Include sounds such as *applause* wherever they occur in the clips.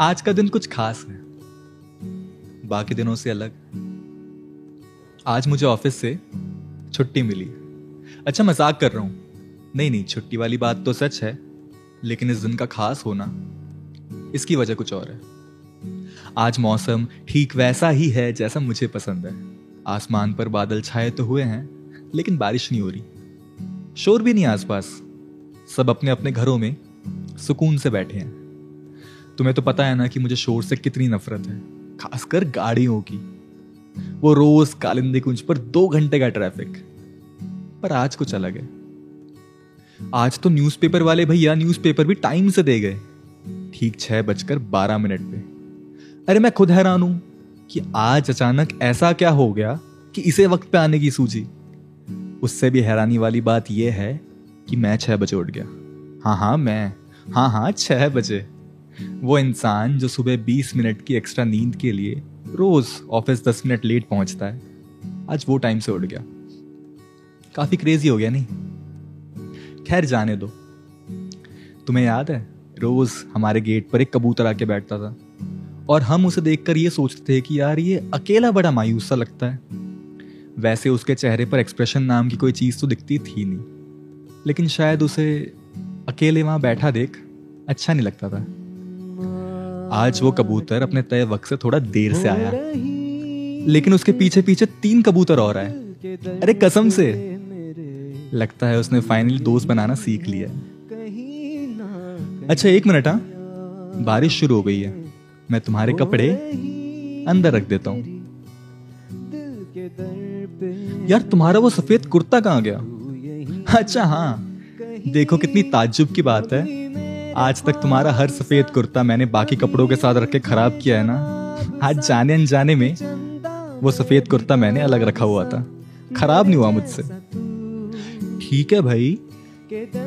आज का दिन कुछ खास है। बाकी दिनों से अलग। आज मुझे ऑफ़िस से छुट्टी मिली। अच्छा मज़ाक कर रहा हूँ। नहीं नहीं, छुट्टी वाली बात तो सच है, लेकिन इस दिन का खास होना, इसकी वजह कुछ और है। आज मौसम ठीक वैसा ही है जैसा मुझे पसंद है। आसमान पर बादल छाए तो हुए हैं, लेकिन बारिश नहीं हो रही। शोर भी नहीं आसपास। सब अपने अपने घरों में सुकून से बैठे हैं। तुम्हें तो पता है ना कि मुझे शोर से कितनी नफरत है। खासकर गाड़ियों की। वो रोज कालिंदी कुंज पर दो घंटे का ट्रैफ़िक पर आज कुछ अलग है। आज तो न्यूज़पेपर वाले भैया न्यूज़पेपर भी टाइम से दे गए। ठीक छह बजकर बारह मिनट पे। अरे मैं खुद हैरान हूँ कि आज अचानक ऐसा क्या हो गया कि इसे वक्त पे आने की सूझी। उससे भी हैरानी वाली बात यह है कि मैं छह बजे उठ गया। हाँ हाँ मैं। हाँ हाँ छह बजे। वो इंसान जो सुबह बीस मिनट की एक्स्ट्रा नींद के लिए रोज ऑफ़िस दस मिनट लेट पहुँचता है, आज वो टाइम से उठ गया। काफ़ी क्रेजी हो गया, नहीं? खैर, जाने दो। तुम्हें याद है, रोज हमारे गेट पर एक कबूतर आके बैठता था और हम उसे देखकर ये सोचते थे कि यार, ये अकेला बड़ा मायूस सा लगता है। वैसे उसके चेहरे पर एक्सप्रेशन नाम की कोई चीज़ तो दिखती थी नहीं, लेकिन शायद उसे अकेले वहाँ बैठा देख अच्छा नहीं लगता था। आज वो कबूतर अपने तय वक्त से थोड़ा देर से आया। लेकिन उसके पीछे पीछे तीन कबूतर और आए। अरे, कसम से। लगता है उसने फाइनली दोस्त बनाना सीख लिया। अच्छा एक मिनट हाँ। बारिश शुरू हो गई है। मैं तुम्हारे कपड़े अंदर रख देता हूँ। यार, तुम्हारा वो सफ़ेद कुर्ता कहाँ गया? अच्छा हाँ। देखो कितनी ताज्जुब की बात है। आज तक तुम्हारा हर सफ़ेद कुर्ता मैंने बाकी कपड़ों के साथ रख के खराब किया है ना? आज जाने अनजाने में वो सफ़ेद कुर्ता मैंने अलग रखा हुआ था। खराब नहीं हुआ मुझसे। ठीक है भाई।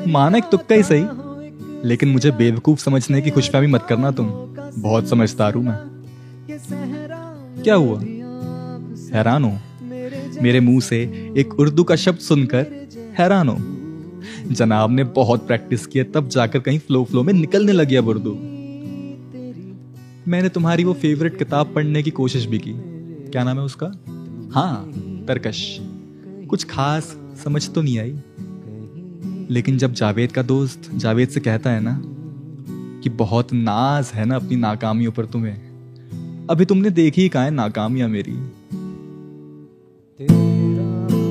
माना एक तुक्का ही सही। लेकिन मुझे बेवकूफ़ समझने की खुशफहमी मत करना तुम। बहुत समझदार हूँ मैं। क्या हुआ? हैरान हो। मेरे मुँह से एक उर्दू का शब्द सुनकर हैरान हो। जनाब ने बहुत प्रैक्टिस किया, तब जाकर कहीं फ्लो फ्लो में निकलने लगी अब उर्दू मैंने तुम्हारी वो फेवरेट किताब पढ़ने की कोशिश भी की। क्या नाम है उसका? हाँ तरकश। कुछ खास समझ तो नहीं आई। लेकिन जब जावेद का दोस्त जावेद से कहता है ना कि बहुत नाज है ना अपनी नाकामियों पर तुम्हें, अभी तुमने देखी कहा है नाकामियाँ मेरी?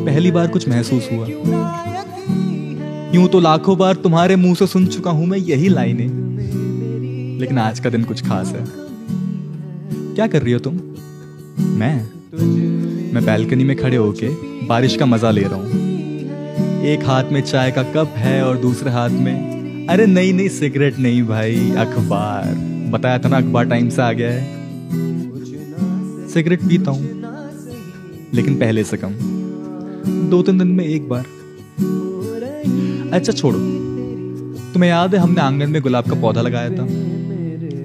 पहली बार कुछ महसूस हुआ। यूँ तो लाखों बार तुम्हारे मुँह से सुन चुका हूँ मैं यही लाइनें। लेकिन आज का दिन कुछ खास है। क्या कर रही हो तुम? मैं? मैं बैल्कनी में खड़े होके बारिश का मज़ा ले रहा हूँ। एक हाथ में चाय का कप है और दूसरे हाथ में, अरे नहीं नहीं सिगरेट नहीं भाई, अखबार। बताया था ना अखबार टाइम से आ गया है। सिगरेट पीता हूँ, लेकिन पहले से कम। दो तीन दिन में एक बार। अच्छा छोड़ो। तुम्हें याद है, हमने आँगन में गुलाब का पौधा लगाया था?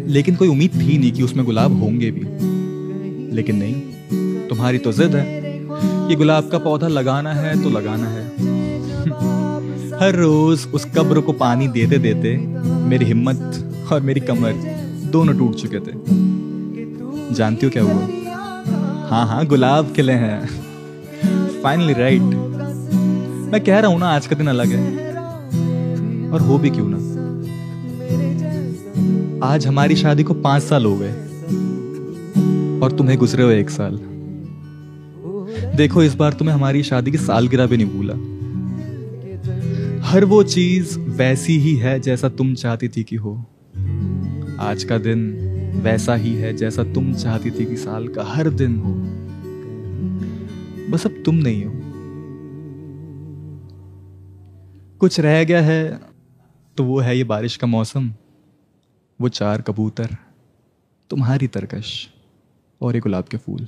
लेकिन कोई उम्मीद थी नहीं कि उसमें गुलाब होंगे भी। लेकिन नहीं, तुम्हारी तो जिद है। कि गुलाब का पौधा लगाना है तो लगाना है। *laughs* हर रोज उस कब्र को पानी देते देते मेरी हिम्मत और मेरी कमर दोनों टूट चुके थे। जानती हो क्या हुआ? हाँ हाँ गुलाब खिले हैं। *laughs* फाइनली राइट मैं कह रहा हूँ ना, आज का दिन अलग है। और हो भी क्यों ना? आज हमारी शादी को पाँच साल हो गए और तुम्हें गुजरे हुए एक साल। देखो, इस बार तुम्हें हमारी शादी की सालगिरह भी नहीं भूला। हर वो चीज़ वैसी ही है जैसा तुम चाहती थी कि हो। आज का दिन वैसा ही है जैसा तुम चाहती थी कि साल का हर दिन हो। बस अब तुम नहीं हो। कुछ रह गया है तो वो है ये बारिश का मौसम, वो चार कबूतर, तुम्हारी तरकश और ये गुलाब के फूल।